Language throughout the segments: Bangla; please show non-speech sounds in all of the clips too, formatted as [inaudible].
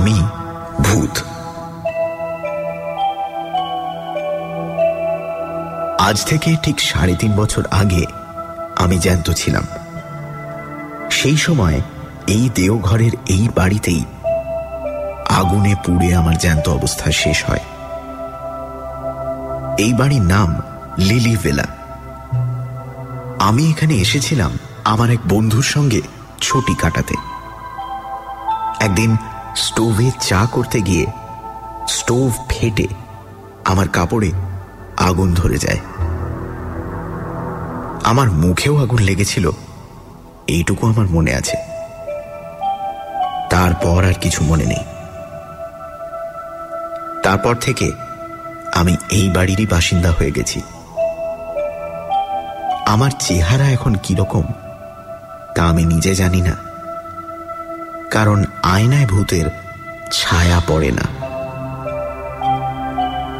আমি ভূত। আজ থেকে ঠিক সাড়ে তিন বছর আগে আমি জ্যান্ত ছিলাম। সেই সময় এই দেওঘরের এই বাড়িতেই আগুনে পুড়ে আমার জ্যান্ত অবস্থা শেষ হয়। এই বাড়ির নাম লিলি ভেলা। আমি এখানে এসেছিলাম আমার এক বন্ধুর সঙ্গে ছুটি কাটাতে। একদিন স্টোভে চা করতে গিয়ে স্টোভ ফেটে আমার কাপড়ে আগুন ধরে যায়। আমার মুখেও আগুন লেগেছিল, এইটুকু আমার মনে আছে। তারপর আর কিছু মনে নেই। তারপর থেকে আমি এই বাড়িরই বাসিন্দা হয়ে গেছি। আমার চেহারা এখন কীরকম, তা আমি নিজে জানি না। কারণ আয়নায় ভূতের ছায়া পড়ে না।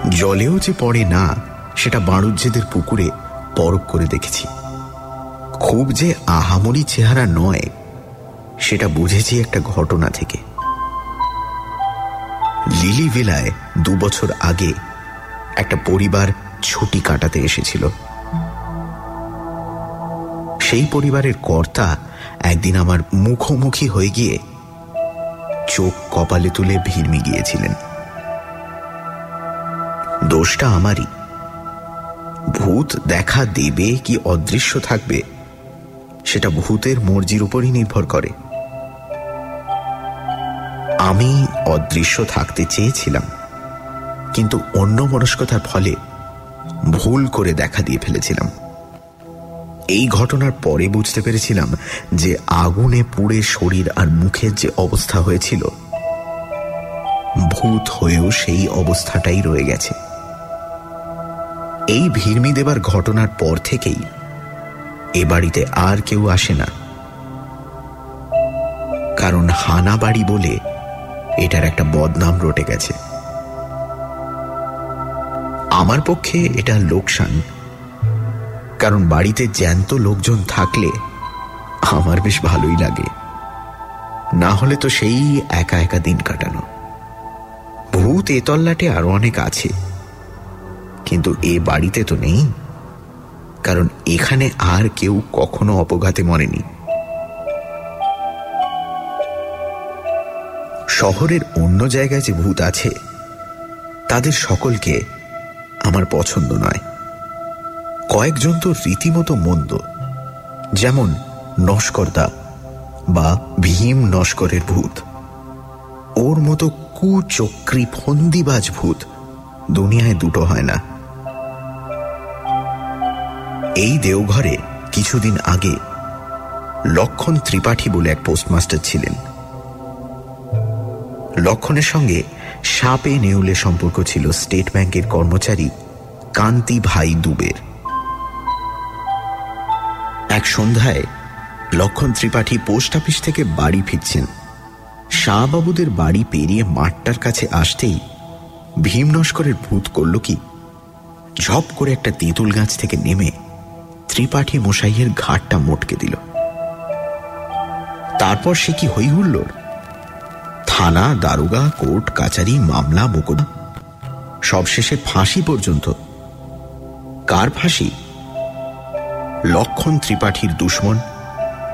জলেও যে পড়ে না, সেটা বাণুজ্যেদের পুকুরে পরক করে দেখেছি। খুব যে আহামরি চেহারা নয়, সেটা বুঝেছি একটা ঘটনা থেকে। লিলি ভিলায় দু বছর আগে একটা পরিবার ছুটি কাটাতে এসেছিল। সেই পরিবারের কর্তা একদিন আমার মুখোমুখি হয়ে গিয়ে চোখ কপালে তুলে ভিড়মি গিয়েছিলেন দোষটা আমারই। ভূত দেখা দেবে কি অদৃশ্য থাকবে, সেটা ভূতের মর্জির উপরই নির্ভর করে। আমি অদৃশ্য থাকতে চেয়েছিলাম, কিন্তু অন্য মনস্কতার ফলে ভুল করে দেখা দিয়ে ফেলেছিলাম। এই ঘটনার পরে বুঝতে পেরেছিলাম যে আগুনে পুড়ে শরীর আর মুখের যে অবস্থা হয়েছিল, ভূত হয়েও সেই অবস্থাটাই রয়ে গেছে। এই ভিড়মি দেবার ঘটনার পর থেকেই এ বাড়িতে আর কেউ আসে না। কারণ হানা বাড়ি বলে এটার একটা বদনাম রটে গেছে। আমার পক্ষে এটা লোকসান। কারণ বাড়িতে জ্যান্ত লোকজন থাকলে আমার বেশ ভালোই লাগে। না হলে তো সেই একা একা দিন কাটানো। ভূত এ তল্লাটে আরও অনেক আছে। কিন্তু এ বাড়িতে তো নেই। কারণ এখানে আর কেউ কখনো অপঘাতে মরেনি। শহরের অন্য জায়গায় যে ভূত আছে, তাদের সকলকে আমার পছন্দ নয়। কয়েকজন তো রীতিমতো মন্দ। যেমন নস্করদা বা ভীম নস্করের ভূত। ওর মতো কুচক্রী ফন্দিবাজ ভূত দুনিয়ায় দুটো হয় না। এই দেওঘরে কিছুদিন আগে লক্ষণ ত্রিপাঠী বলে এক পোস্টমাস্টার ছিলেন। লক্ষণের সঙ্গে সাপে নেউলে সম্পর্ক ছিল স্টেট ব্যাংকের কর্মচারী কান্তি ভাই দুবের। এক সন্ধ্যায় লক্ষণ ত্রিপাঠী পোস্ট অফিস থেকে বাড়ি ফিরছেন। শাহবাবুদের বাড়ি পেরিয়ে মাঠটার কাছে আসতেই ভীম নস্করের ভূত করল কি? ঝপ করে একটা তেঁতুল গাছ থেকে নেমে ত্রিপাঠী মশাইয়ের ঘাটটা মোটকে দিল। তারপর সে কি হই হুল্লোর থানা, দারোগা, কোর্ট, কাচারি, মামলা, মোকদ্দমা, সবশেষে ফাঁসি পর্যন্ত। কার ফাঁসি? লক্ষণ ত্রিপাঠীর দুশ্মন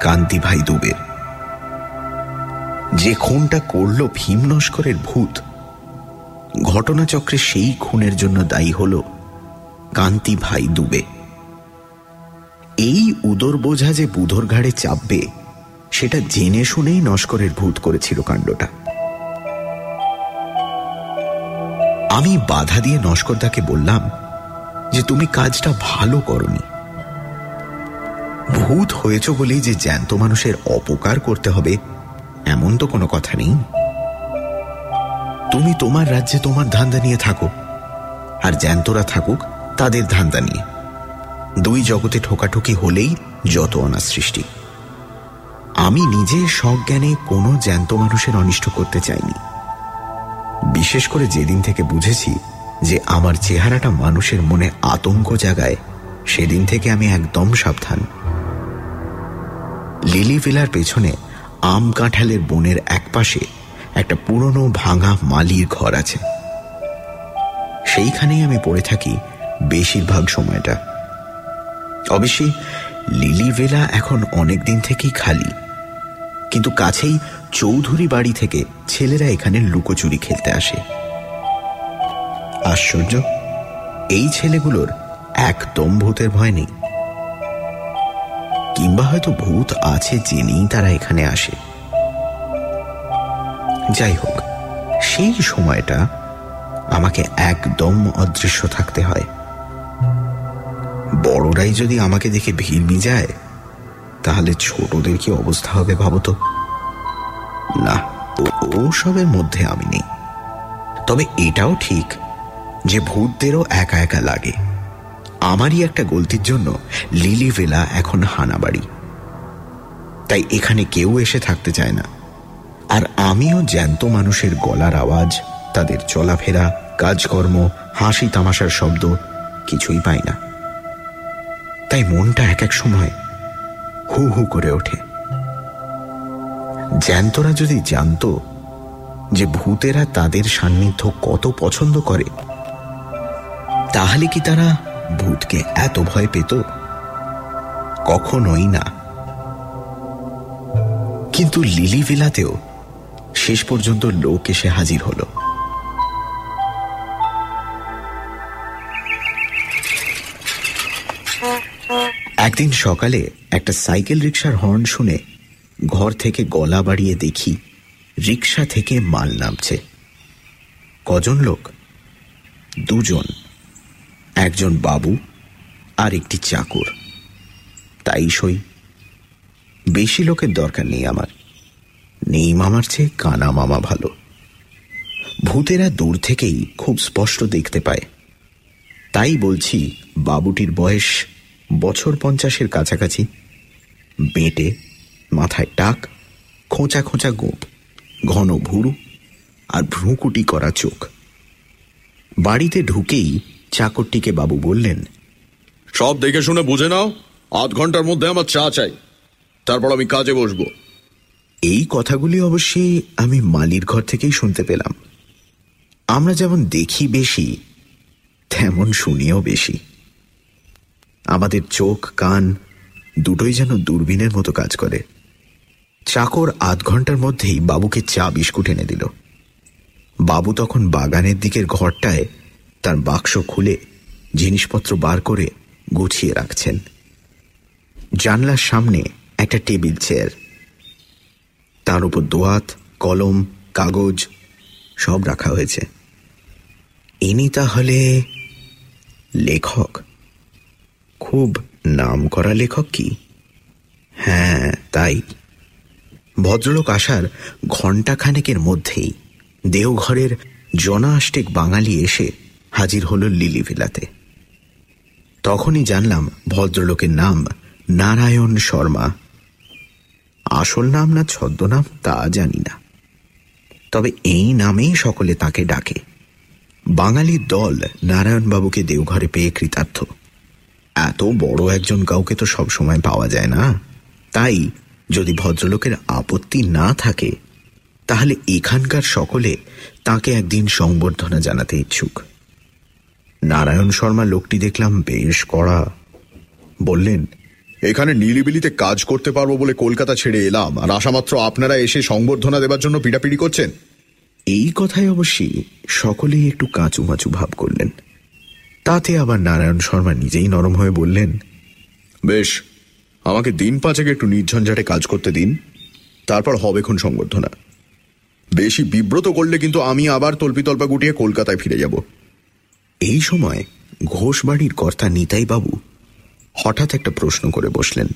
কান্তি ভাই দুবের। যে খুনটা করল ভীম নস্করের ভূত, ঘটনাচক্রে সেই খুনের জন্য দায়ী হল কান্তি ভাই দুবে। এই উদর বোঝা যে বুধর ঘাড়ে চাপবে, সেটা জেনে শুনেই নস্করের ভূত করেছিল কাণ্ডটা। আমি বাধা দিয়ে নস্করদাকে বললাম যে, তুমি কাজটা ভালো করনি। ভূত হয়েছ বলেই যে জ্যান্ত মানুষের অপকার করতে হবে, এমন তো কোনো কথা নেই। তুমি তোমার রাজ্যে তোমার ধান্দা নিয়ে থাকো, আর জ্যান্তরা থাকুক তাদের ধান্দা নিয়ে। দুই জগতে ঠোকাঠুকি হলেই যত অনা সৃষ্টি। আমি নিজে সজ্ঞানে কোনো জ্যান্ত মানুষের অনিষ্ট করতে চাইনি। বিশেষ করে যেদিন থেকে বুঝেছি যে আমার চেহারাটা মানুষের মনে আতঙ্ক জাগায়, সেদিন থেকে আমি একদম সাবধান। লিলি ভিলার পেছনে আম কাঁঠালের বনের একপাশে একটা পুরনো ভাঙা মালির ঘর আছে। সেইখানেই আমি পড়ে থাকি বেশিরভাগ সময়টা। অবশ্যই লিলিভেলা এখন অনেক দিন থেকেই খালি। কিন্তু কাছেই চৌধুরী বাড়ি থেকে ছেলেরা এখানে লুকোচুরি খেলতে আসে। আশ্চর্য, এই ছেলেগুলোর একদম ভূতের ভয় নেই। কিংবা হয়তো ভূত আছে জেনেই তারা এখানে আসে। যাই হোক, সেই সময়টা আমাকে একদম অদৃশ্য থাকতে হয়। বড়রাই যদি আমাকে দেখে ভিড় যায়, তাহলে ছোটদের কি অবস্থা হবে ভাবতো না ও সবের মধ্যে আমি নেই। তবে এটাও ঠিক যে ভূতদেরও একা একা লাগে। আমারই একটা গলতির জন্য লিলি ভেলা এখন হানাবাড়ি। তাই এখানে কেউ এসে থাকতে চায় না। আর আমিও জ্যান্ত মানুষের গলার আওয়াজ, তাদের চলাফেরা, কাজকর্ম, হাসি তামাশার শব্দ কিছুই পাই না। তাই মনটা এক এক সময় হু হু করে ওঠে। জ্যান্তরা যদি জানত যে ভূতেরা তাদের সান্নিধ্য কত পছন্দ করে, তাহলে কি তারা ভূতকে এত ভয় পেত? কখনোই না। কিন্তু লিলিভিলাতেও শেষ পর্যন্ত লোক এসে হাজির হল। একদিন সকালে একটা সাইকেল রিক্সার হর্ন শুনে ঘর থেকে গলা বাড়িয়ে দেখি রিক্সা থেকে মাল নামছে। কজন লোক? দুজন। একজন বাবু আর একটি চাকর। তাই সই। বেশি লোকের দরকার নেই আমার। নেই মামার চেয়ে কানা মামা ভালো। ভূতেরা দূর থেকেই খুব স্পষ্ট দেখতে পায়। তাই বলছি, বাবুটির বয়স বছর পঞ্চাশের কাছাকাছি। বেটে, মাথায় টাক, খোঁচা খোঁচা গোপ, ঘন ভুরু আর ভ্রুকুটি করা চোখ। বাড়িতে ঢুকেই চাকরটিকে বাবু বললেন সব দেখে শুনে বুঝে নাও আধ ঘণ্টার মধ্যে আমার চা চাই। তারপর আমি কাজে বসব। এই কথাগুলি অবশ্যই আমি মালির ঘর থেকেই শুনতে পেলাম। আমরা যেমন দেখি বেশি তেমন শুনিও বেশি। আমাদের চোখ কান দুটোই যেন দূরবীনের মতো কাজ করে। চাকর আধ ঘণ্টার মধ্যেই বাবুকে চা বিস্কুট এনে দিল। বাবু তখন বাগানের দিকের ঘরটায় তার বাক্স খুলে জিনিসপত্র বার করে গুছিয়ে রাখছেন। জানলার সামনে একটা টেবিল চেয়ার। তার উপর দোয়াত, কলম, কাগজ সব রাখা হয়েছে। ইনি তাহলে লেখক। খুব নাম করা লেখক কি? হ্যাঁ তাই। ভদ্রলোক আসার ঘণ্টাখানেকের মধ্যেই দেওঘরের জনাষ্টিক বাঙালি এসে হাজির হল লিলিভিলাতে তখনই জানলাম ভদ্রলোকের নাম নারায়ণ শর্মা। আসল নাম না ছদ্মনাম তা জানি না। তবে এই নামেই সকলে তাকে ডাকে। বাঙালির দল নারায়ণবাবুকে দেওঘরে পেয়ে কৃতার্থ। এত বড় একজন কাউকে তো সবসময় পাওয়া যায় না। তাই যদি ভদ্রলোকের আপত্তি না থাকে, তাহলে এখানকার সকলে তাকে একদিন সংবর্ধনা জানাতে ইচ্ছুক। নারায়ণ শর্মা লোকটি দেখলাম বেশ কড়া। বললেন এখানে নিলিবিলিতে কাজ করতে পারব বলে কলকাতা ছেড়ে এলাম আর আসামাত্র আপনারা এসে সংবর্ধনা দেবার জন্য পিটাপিটি করছেন। এই কথায় অবশ্যই সকলেই একটু কাঁচুমাচু ভাব করলেন। তাতে আবার নারায়ণ শর্মা নিজেই নরম হয়ে বললেন বেশ আমাকে দিন পাঁচেকে একটু নির্ঝঞ্ঝাটে কাজ করতে দিন তারপর হবে খুন সংবর্ধনা। বেশি বিব্রত করলে কিন্তু আমি আবার তল্পিতল্পা গুটিয়ে কলকাতায় ফিরে যাব। এই সময় ঘোষবাড়ির কর্তা নিতাই বাবু হঠাৎ একটা প্রশ্ন করে বসলেন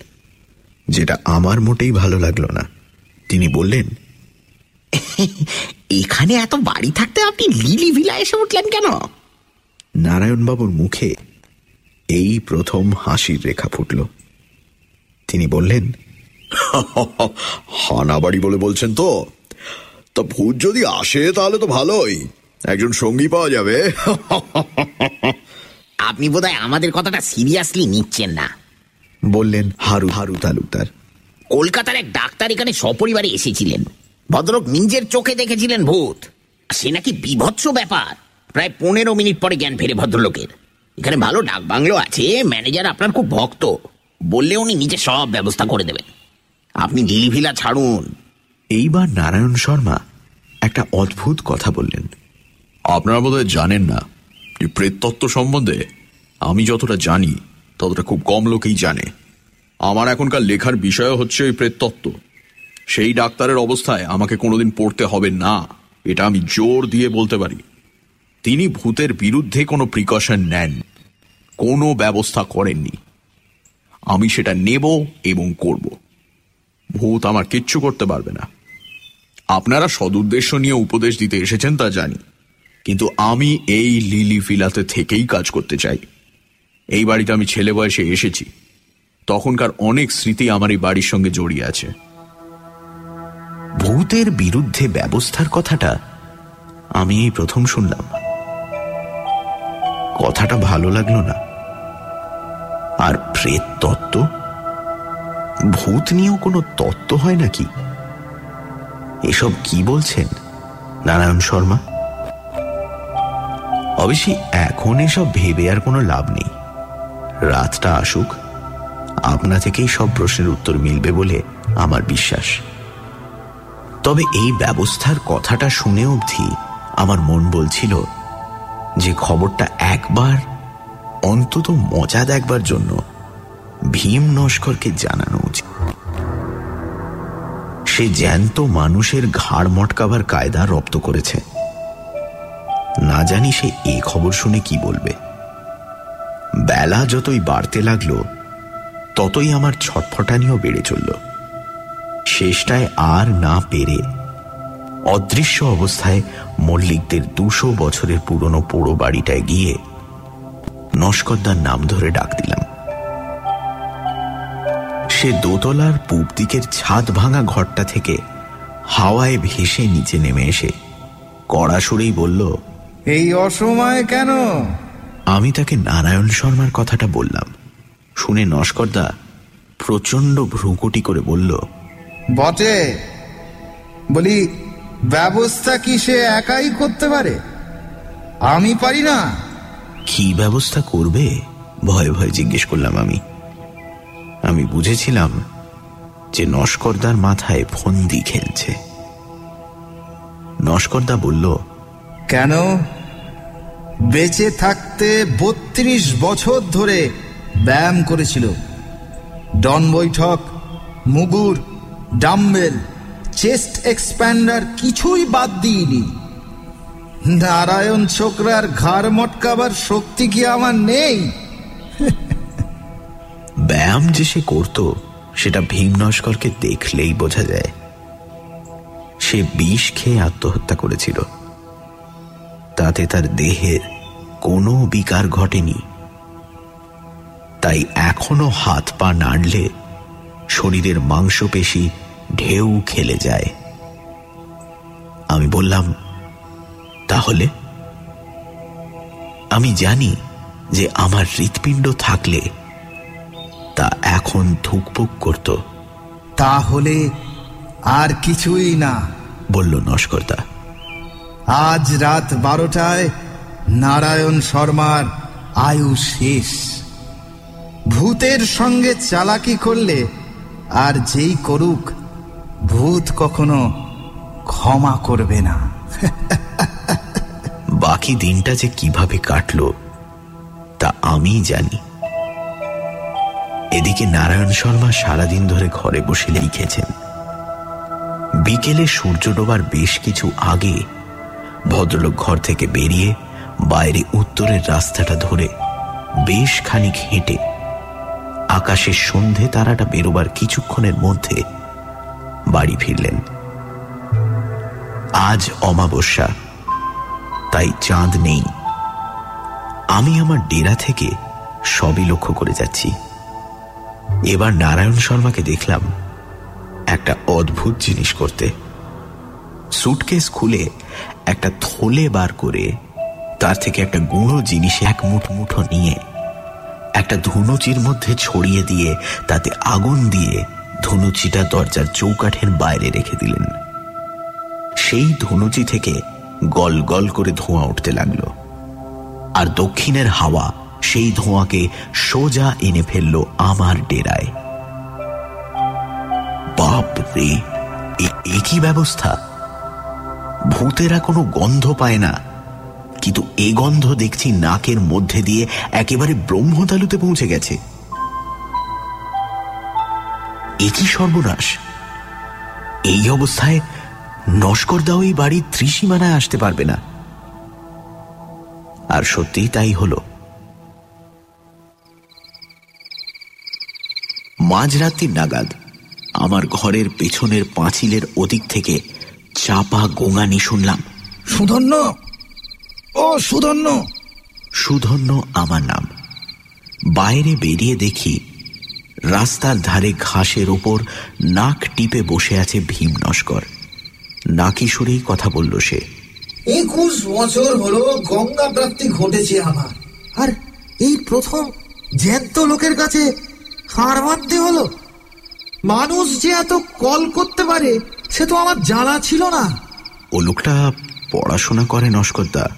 যেটা আমার মোটেই ভালো লাগল না। তিনি বললেন এখানে এত বাড়ি থাকতে আপনি লিলি ভিলা এসে উঠলেন কেন? নারায়ণবাবুর মুখে এই প্রথম হাসির রেখা ফুটল। তিনি বললেন হানাবাড়ি বলে বলছেন তো? তা ভূত যদি আসে তাহলে তো ভালোই। একজন সঙ্গী পাওয়া যাবে। [laughs] আপনি বোধহয় আমাদের কথাটা সিরিয়াসলি নিচ্ছেন না। বললেন হারু হারু তালুকদার। কলকাতার এক ডাক্তার এখানে সপরিবারে এসেছিলেন। ভদ্রলোক নিজের চোখে দেখেছিলেন ভূত। সে নাকি বিভৎস ব্যাপার। প্রায় পনেরো মিনিট পরে জ্ঞান ফেরে ভদ্রলোকের। এখানে ভালো ডাক বাংলো আছে ম্যানেজার আপনার খুব ভক্ত। বললে উনি নিজে সব ব্যবস্থা করে দেবেন। আপনি লিলিভিলা ছাড়ুন। এইবার নারায়ণ শর্মা একটা অদ্ভুত কথা বললেন। আপনারা বোধহয় জানেন না যে প্রেততত্ত্ব সম্বন্ধে আমি যতটা জানি, ততটা খুব কম লোকেই জানে। আমার এখনকার লেখার বিষয় হচ্ছে ওই প্রেততত্ত্ব। সেই ডাক্তারের অবস্থায় আমাকে কোনোদিন পড়তে হবে না, এটা আমি জোর দিয়ে বলতে পারি। তিনি ভূতের বিরুদ্ধে কোনো প্রিকশন নেন, কোনো ব্যবস্থা করেননি। আমি সেটা নেব এবং করব। ভূত আমার কিচ্ছু করতে পারবে না। আপনারা সদুদ্দেশ্য নিয়ে উপদেশ দিতে এসেছেন তা জানি। কিন্তু আমি এই লিলি ফিলাতে থেকেই কাজ করতে চাই। এই বাড়িতে আমি ছেলে বয়সে এসেছি। তখনকার অনেক স্মৃতি আমার এই বাড়ির সঙ্গে জড়িয়ে আছে। ভূতের বিরুদ্ধে ব্যবস্থার কথাটা আমি এই প্রথম শুনলাম। কথাটা ভালো লাগল না। আর প্রেত তত্ত্ব? ভূত নিয়েও কোনো তত্ত্ব হয় নাকি? এসব কি বলছেন? নারায়ণ শর্মা? অবশ্যই এখন এসব ভেবে আর কোনো লাভ নেই। রাতটা আসুক আপনা থেকেই সব প্রশ্নের উত্তর মিলবে বলে আমার বিশ্বাস। তবে এই ব্যবস্থার কথাটা শুনে অবধি আমার মন বলছিল যে খবরটা একবার, অন্তত মজা দেখবার জন্য ভীম নস্করকে জানানো উচিত। সে জ্যান্ত মানুষের ঘাড় মটকাবার কায়দা রপ্ত করেছে। না জানি সে এই খবর শুনে কি বলবে। বেলা যতই বাড়তে লাগল, ততই আমার ছটফটানিও বেড়ে চলল। শেষটায় আর না পেরে অদৃশ্য অবস্থায় মল্লিকদের দুশো বছরের পুরনো পোড়ো বাড়িটায় গিয়ে নস্করদার নাম ধরে ডাক দিলাম। সে দোতলার পূব দিকের ছাদ ভাঙা ঘরটা থেকে হাওয়ায় ভেসে নিচে নেমে এসে কড়া সুরেই বলল এই অসময়ে কেন? আমি তাকে নারায়ণ শর্মার কথাটা বললাম। শুনে নস্করদা প্রচণ্ড ভ্রুকুটি করে বলল বটে! বলি ব্যবস্থা কি সে একাই করতে পারে? আমি পারি না। কি ব্যবস্থা করবে? ভয়ে ভয়ে জিজ্ঞেস করলাম আমি। আমি বুঝেছিলাম যে নস্করদার মাথায় ফন্দি খেলছে। নস্করদা বলল কেন? বেঁচে থাকতে বত্রিশ বছর ধরে ব্যায়াম করেছিল। ডন বৈঠক, মুগুর, ডাম্বেল, চেস্ট এক্সপ্যান্ডার কিছুই বাদ দিইনি। নারায়ণ ছোকরার ঘাড় মটকাবার শক্তি কি আমার নেই? [laughs] ব্যায়াম যে সে করত, সেটা ভীম নস্করকে দেখলেই বোঝা যায়। সে বিষ খেয়ে আত্মহত্যা করেছিল। তাতে তার দেহের কোনো বিকার ঘটেনি। তাই এখনও হাত পা নাড়লে শরীরের মাংসপেশি ঢেউ খেলে যায়। আমি বললাম, তাহলে? আমি জানি যে আমার হৃৎপিণ্ড থাকলে তা এখন ধুকপুক করত। তাহলে আর কিছুই না, বলল নস্করদা আজ রাত বারোটায় নারায়ণ শর্মার আয়ু শেষ। ভূতের সঙ্গে চালাকি করলে আর যেই করুক, ভূত কখনো ক্ষমা করবে না। [laughs] বাকি দিনটা যে কীভাবে কাটলো, তা আমি জানি। এদিকে নারায়ণ শর্মা সারাদিন ধরে ঘরে বসে লিখেছেন, বিকেলে সূর্য ডোবার বেশ কিছু আগে ভদ্রলোক ঘর থেকে বেরিয়ে বাইরে উত্তরের রাস্তাটা ধরে বেশ খানিক হেঁটে আকাশের সন্ধে তারাটা বেরোবার কিছুক্ষণের মধ্যে বাড়ি ফিরলেন। আজ অমাবস্যা, তাই চাঁদ নেই। আমি আমার ডেরা থেকে সবই লক্ষ্য করে যাচ্ছি। এবার নারায়ণ শর্মাকে দেখলাম একটা অদ্ভুত জিনিস করতে। সুটকেস খুলে একটা থলে বার করে তার থেকে একটা গুঁড়ো জিনিস এক মুঠ মুঠো নিয়ে, একটা ধুনুচির মধ্যে ছড়িয়ে দিয়ে তাতে আগুন দিয়ে ধুনুচিটা দরজার চৌকাঠের বাইরে রেখে দিলেন। সেই ধনুচি থেকে গল গল করে ধোঁয়া উঠতে লাগল। আর দক্ষিণের হাওয়া সেই ধোঁয়াকে সোজা এনে ফেলল আমার ডেরায়। বাপ রে একই ব্যবস্থা? ভূতেরা কোনো গন্ধ পায় না। কিন্তু এ গন্ধ দেখছি নাকের মধ্যে দিয়ে একেবারে ব্রহ্মতালুতে পৌঁছে গেছে। একই সর্বনাশ? এই অবস্থায় নস্করদাও এই বাড়ির ত্রিসীমানায় আসতে পারবে না। আর সত্যিই তাই হল। মাঝরাত্রির নাগাদ আমার ঘরের পেছনের পাঁচিলের ওদিক থেকে চাপা গোঙানি শুনলাম। সুধন্য? ও সুধন্য। সুধন্য আমার নাম। বাইরে বেরিয়ে দেখি রাস্তার ধারে ঘাসের ওপর নাক টিপে বসে আছে ভীম নস্কর নাকি সুরেই কথা বলল সে। একুশ বছর হলো গঙ্গা প্রাপ্তি ঘটেছে আমার। আর এই প্রথম জ্যান্ত লোকের কাছে হার মানতে হলো? মানুষ যে এত কল করতে পারে সে তো আমার জানা ছিল না। ও লোকটা পড়াশোনা করে নস্করদা।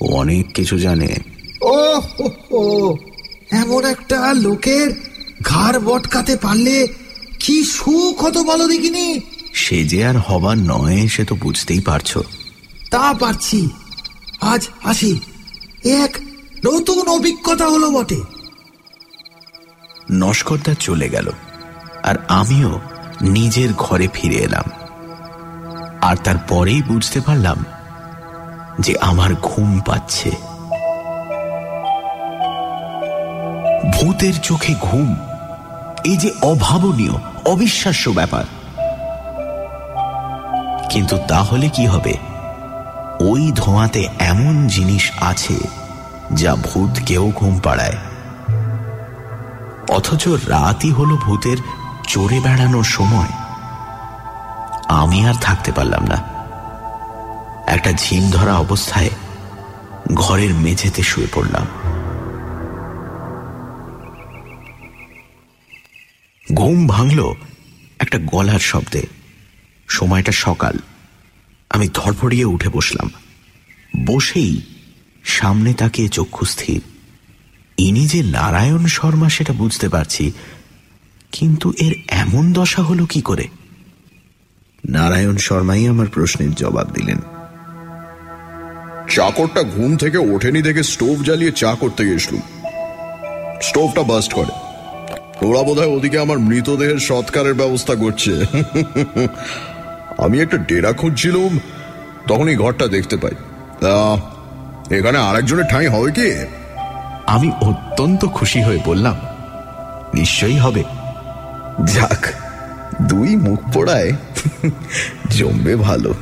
ও অনেক কিছু জানে। ও এমন একটা লোকের ঘাড় বটকাতে পারলে কি সুখ হতো বলো দেখিনি? সে যে আর হবার নয় সে তো বুঝতেই পারছ। তা পারছি। আজ আসি। এক নতুন অভিজ্ঞতা হলো বটে। নস্করদা চলে গেল। আর আমিও নিজের ঘরে ফিরে এলাম। আর তারপরেই বুঝতে পারলাম যে আমার ঘুম পাচ্ছে। ভূতের চোখে ঘুম, এই যে অভাবনীয়, অবিশ্বাস্য ব্যাপার। কিন্তু তাহলে কি হবে? ওই ধোঁয়াতে এমন জিনিস আছে যা ভূতকেও ঘুম পাড়ায়। অথচ রাতই হলো ভূতের চড়ে বেড়ানোর সময় আমি আর থাকতে পারলাম না। একটা ঝিম ধরা অবস্থায় ঘরের মেঝেতে শুয়ে পড়লাম। ঘুম ভাঙল একটা গলার শব্দে। সময়টা সকাল। আমি ধরফড়িয়ে উঠে বসলাম। বসেই সামনে তাকিয়ে চক্ষু স্থির। ইনি যে নারায়ণ শর্মা সেটা বুঝতে পারছি কিন্তু এর এমন দশা হলো কি করে? নারায়ণ শর্মাই আমার প্রশ্নের জবাব দিলেন। চাকরটা ঘুম থেকে ওঠেনি দেখে স্টোভ জ্বালিয়ে চা করতে গেছিলুম স্টোভটা বাস্ট করে। ওরা বোধ ওদিকে আমার মৃতদেহের সৎকারের ব্যবস্থা করছে। আমি একটা ডেরা খুঁজছিলুম তখন এই ঘরটা দেখতে পাই। তা এখানে আরেকজনের ঠাঁই হবে কি? আমি অত্যন্ত খুশি হয়ে বললাম নিশ্চয়ই হবে। যাক দুই মুখ পোড়ায় জমবে ভালো।